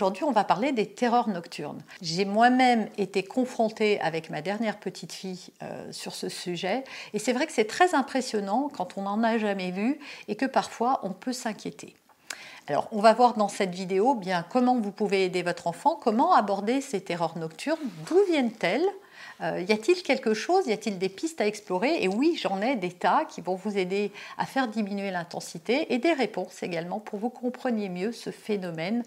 Aujourd'hui, on va parler des terreurs nocturnes. J'ai moi-même été confrontée avec ma dernière petite fille euh, sur ce sujet, et c'est vrai que c'est très impressionnant quand on n'en a jamais vu et que parfois on peut s'inquiéter. Alors, on va voir dans cette vidéo bien comment vous pouvez aider votre enfant, comment aborder ces terreurs nocturnes, d'où viennent-elles euh, y a-t-il quelque chose, y a-t-il des pistes à explorer? Et oui, j'en ai des tas qui vont vous aider à faire diminuer l'intensité et des réponses également pour que vous compreniez mieux ce phénomène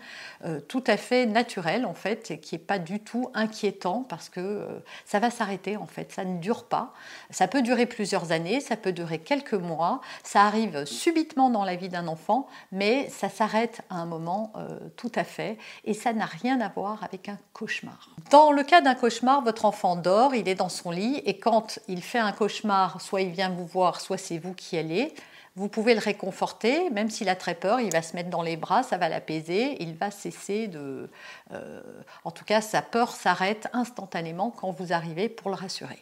euh, tout à fait naturel en fait, et qui n'est pas du tout inquiétant parce que euh, ça va s'arrêter en fait, ça ne dure pas. Ça peut durer plusieurs années, ça peut durer quelques mois, ça arrive subitement dans la vie d'un enfant, mais ça s'arrête à un moment tout à fait et ça n'a rien à voir avec un cauchemar. Dans le cas d'un cauchemar, votre enfant il est dans son lit et quand il fait un cauchemar, soit il vient vous voir, soit c'est vous qui allez, vous pouvez le réconforter, même s'il a très peur, il va se mettre dans les bras, ça va l'apaiser, il va cesser de... Euh, en tout cas, sa peur s'arrête instantanément quand vous arrivez pour le rassurer.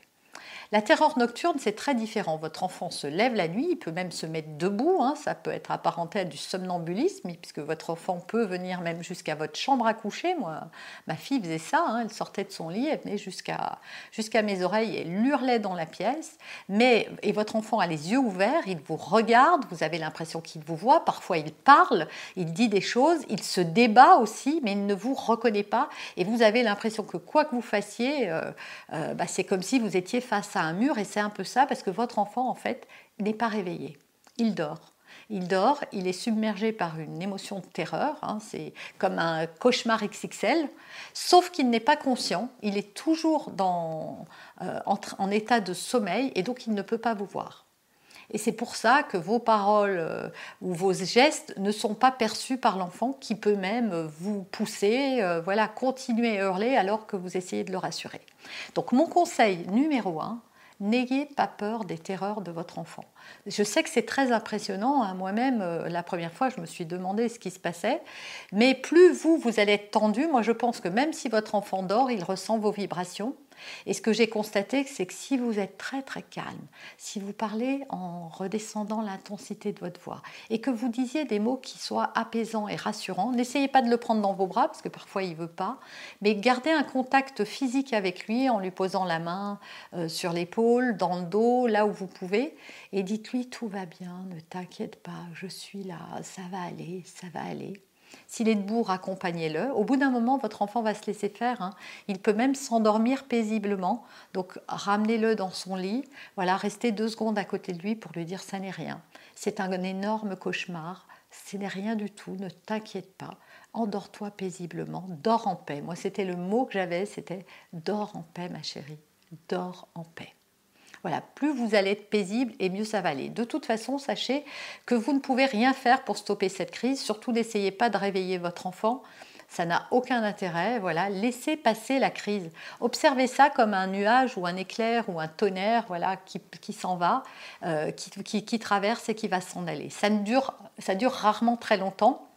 La terreur nocturne, c'est très différent. Votre enfant se lève la nuit, il peut même se mettre debout, hein. ça peut être apparenté à du somnambulisme, puisque votre enfant peut venir même jusqu'à votre chambre à coucher. Moi, ma fille faisait ça, hein. elle sortait de son lit, elle venait jusqu'à mes oreilles, elle hurlait dans la pièce. Mais, et votre enfant a les yeux ouverts, il vous regarde, vous avez l'impression qu'il vous voit, parfois il parle, il dit des choses, il se débat aussi, mais il ne vous reconnaît pas, et vous avez l'impression que quoi que vous fassiez, euh, euh, bah, c'est comme si vous étiez face à mur et c'est un peu ça parce que votre enfant en fait n'est pas réveillé. Il dort. Il dort, il est submergé par une émotion de terreur, hein, c'est comme un cauchemar XXL, sauf qu'il n'est pas conscient, il est toujours dans, euh, en, état de sommeil et donc il ne peut pas vous voir. Et c'est pour ça que vos paroles euh, ou vos gestes ne sont pas perçus par l'enfant qui peut même vous pousser, euh, voilà, continuer à hurler alors que vous essayez de le rassurer. Donc mon conseil numéro un, n'ayez pas peur des terreurs de votre enfant. Je sais que c'est très impressionnant. Hein. Moi-même, euh, la première fois, je me suis demandé ce qui se passait. Mais plus vous, vous allez être tendu, moi je pense que même si votre enfant dort, il ressent vos vibrations. Et ce que j'ai constaté, c'est que si vous êtes très très calme, si vous parlez en redescendant l'intensité de votre voix et que vous disiez des mots qui soient apaisants et rassurants, n'essayez pas de le prendre dans vos bras parce que parfois il veut pas, mais gardez un contact physique avec lui en lui posant la main euh, sur l'épaule, dans le dos, là où vous pouvez, et dites-lui tout va bien, ne t'inquiète pas, je suis là, ça va aller, ça va aller. S'il est debout, raccompagnez-le. Au bout d'un moment, votre enfant va se laisser faire. Hein. Il peut même s'endormir paisiblement. Donc, ramenez-le dans son lit. Voilà, restez deux secondes à côté de lui pour lui dire ça n'est rien. C'est un énorme cauchemar. Ce n'est rien du tout. Ne t'inquiète pas. Endors-toi paisiblement. Dors en paix. Moi, c'était le mot que j'avais. C'était dors en paix, ma chérie. Dors en paix. Voilà, plus vous allez être paisible et mieux ça va aller. De toute façon, sachez que vous ne pouvez rien faire pour stopper cette crise. Surtout, n'essayez pas de réveiller votre enfant. Ça n'a aucun intérêt. Voilà, laissez passer la crise. Observez ça comme un nuage ou un éclair ou un tonnerre, voilà, qui, s'en va, euh, qui, qui, traverse et qui va s'en aller. Ça, dure, ça dure rarement très longtemps.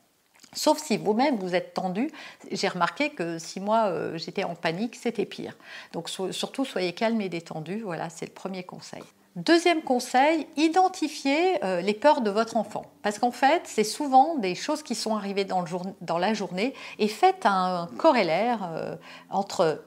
Sauf si vous-même vous êtes tendu. J'ai remarqué que si moi euh, j'étais en panique, c'était pire. Donc surtout soyez calme et détendu. Voilà, c'est le premier conseil. Deuxième conseil, identifiez euh, les peurs de votre enfant. Parce qu'en fait, c'est souvent des choses qui sont arrivées dans, la journée et faites un corrélaire euh, entre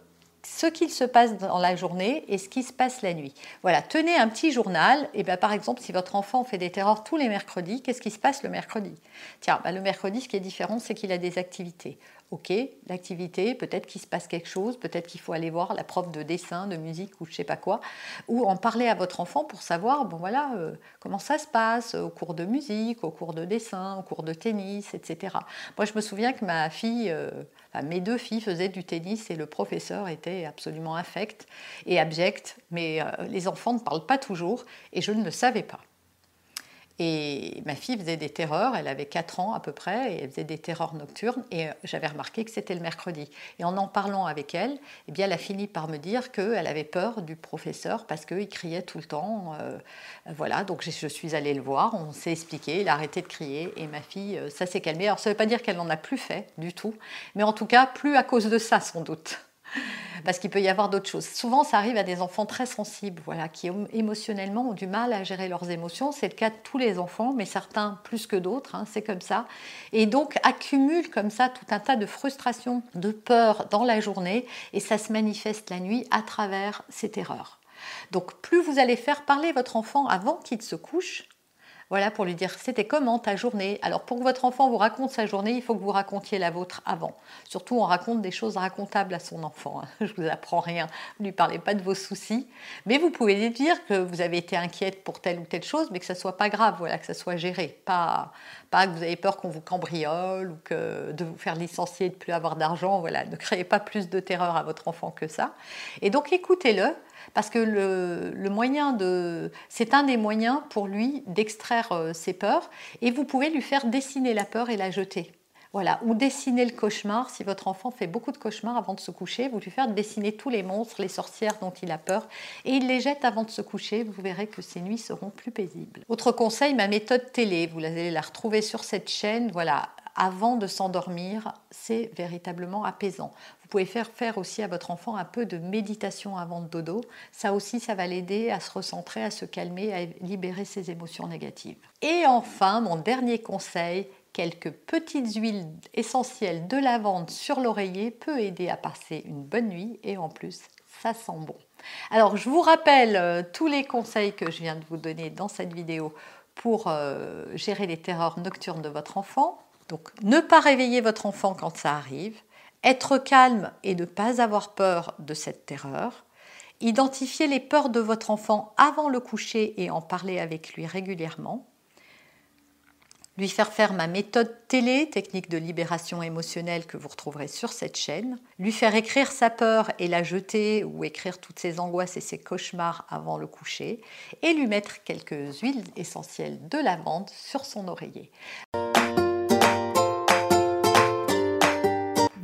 ce qu'il se passe dans la journée et ce qui se passe la nuit. Voilà, tenez un petit journal. Et bien, par exemple, si votre enfant fait des terreurs tous les mercredis, qu'est-ce qui se passe le mercredi? Tiens, ben, le mercredi, ce qui est différent, c'est qu'il a des activités. Ok, l'activité, peut-être qu'il se passe quelque chose, peut-être qu'il faut aller voir la prof de dessin, de musique ou je sais pas quoi, ou en parler à votre enfant pour savoir, bon voilà, euh, comment ça se passe au cours de musique, au cours de dessin, au cours de tennis, etc. Moi, je me souviens que ma fille, euh, mes deux filles faisaient du tennis et le professeur était absolument infect et abject, mais euh, les enfants ne parlent pas toujours et je ne le savais pas. Et ma fille faisait des terreurs, elle avait 4 ans à peu près, et elle faisait des terreurs nocturnes, et euh, j'avais remarqué que c'était le mercredi. Et en en parlant avec elle, eh bien, elle a fini par me dire qu'elle avait peur du professeur parce qu'il criait tout le temps. Euh, voilà, donc je suis allée le voir, on s'est expliqué, il a arrêté de crier, et ma fille, euh, ça s'est calmé. Alors ça ne veut pas dire qu'elle n'en a plus fait du tout, mais en tout cas, plus à cause de ça sans doute parce qu'il peut y avoir d'autres choses. Souvent, ça arrive à des enfants très sensibles, voilà, qui émotionnellement ont du mal à gérer leurs émotions. C'est le cas de tous les enfants, mais certains plus que d'autres, hein, c'est comme ça. Et donc, accumulent comme ça tout un tas de frustrations, de peur dans la journée, et ça se manifeste la nuit à travers ces terreurs. Donc, plus vous allez faire parler votre enfant avant qu'il se couche, voilà, pour lui dire c'était comment ta journée? Alors pour que votre enfant vous raconte sa journée, il faut que vous racontiez la vôtre avant. Surtout, on raconte des choses racontables à son enfant. Hein. Je vous apprends rien. Ne lui parlez pas de vos soucis. Mais vous pouvez lui dire que vous avez été inquiète pour telle ou telle chose, mais que ça soit pas grave, voilà, que ça soit géré. Pas, que vous avez peur qu'on vous cambriole ou que de vous faire licencier de plus avoir d'argent. Voilà, ne créez pas plus de terreur à votre enfant que ça. Et donc écoutez-le parce que le, moyen de, c'est un des moyens pour lui d'extraire euh, ses peurs, et vous pouvez lui faire dessiner la peur et la jeter. Voilà, ou dessiner le cauchemar. Si votre enfant fait beaucoup de cauchemars avant de se coucher, vous lui faites dessiner tous les monstres, les sorcières dont il a peur, et il les jette avant de se coucher. Vous verrez que ses nuits seront plus paisibles. Autre conseil, ma méthode télé. Vous allez la retrouver sur cette chaîne. Voilà, avant de s'endormir, c'est véritablement apaisant. Vous pouvez faire faire aussi à votre enfant un peu de méditation avant de dodo. Ça aussi, ça va l'aider à se recentrer, à se calmer, à libérer ses émotions négatives. Et enfin, mon dernier conseil, quelques petites huiles essentielles de lavande sur l'oreiller peut aider à passer une bonne nuit et en plus, ça sent bon. Alors, je vous rappelle euh, tous les conseils que je viens de vous donner dans cette vidéo pour euh, gérer les terreurs nocturnes de votre enfant. Donc, ne pas réveiller votre enfant quand ça arrive être calme et ne pas avoir peur de cette terreur, identifier les peurs de votre enfant avant le coucher et en parler avec lui régulièrement, lui faire faire ma méthode télé, technique de libération émotionnelle que vous retrouverez sur cette chaîne, lui faire écrire sa peur et la jeter ou écrire toutes ses angoisses et ses cauchemars avant le coucher, et lui mettre quelques huiles essentielles de lavande sur son oreiller.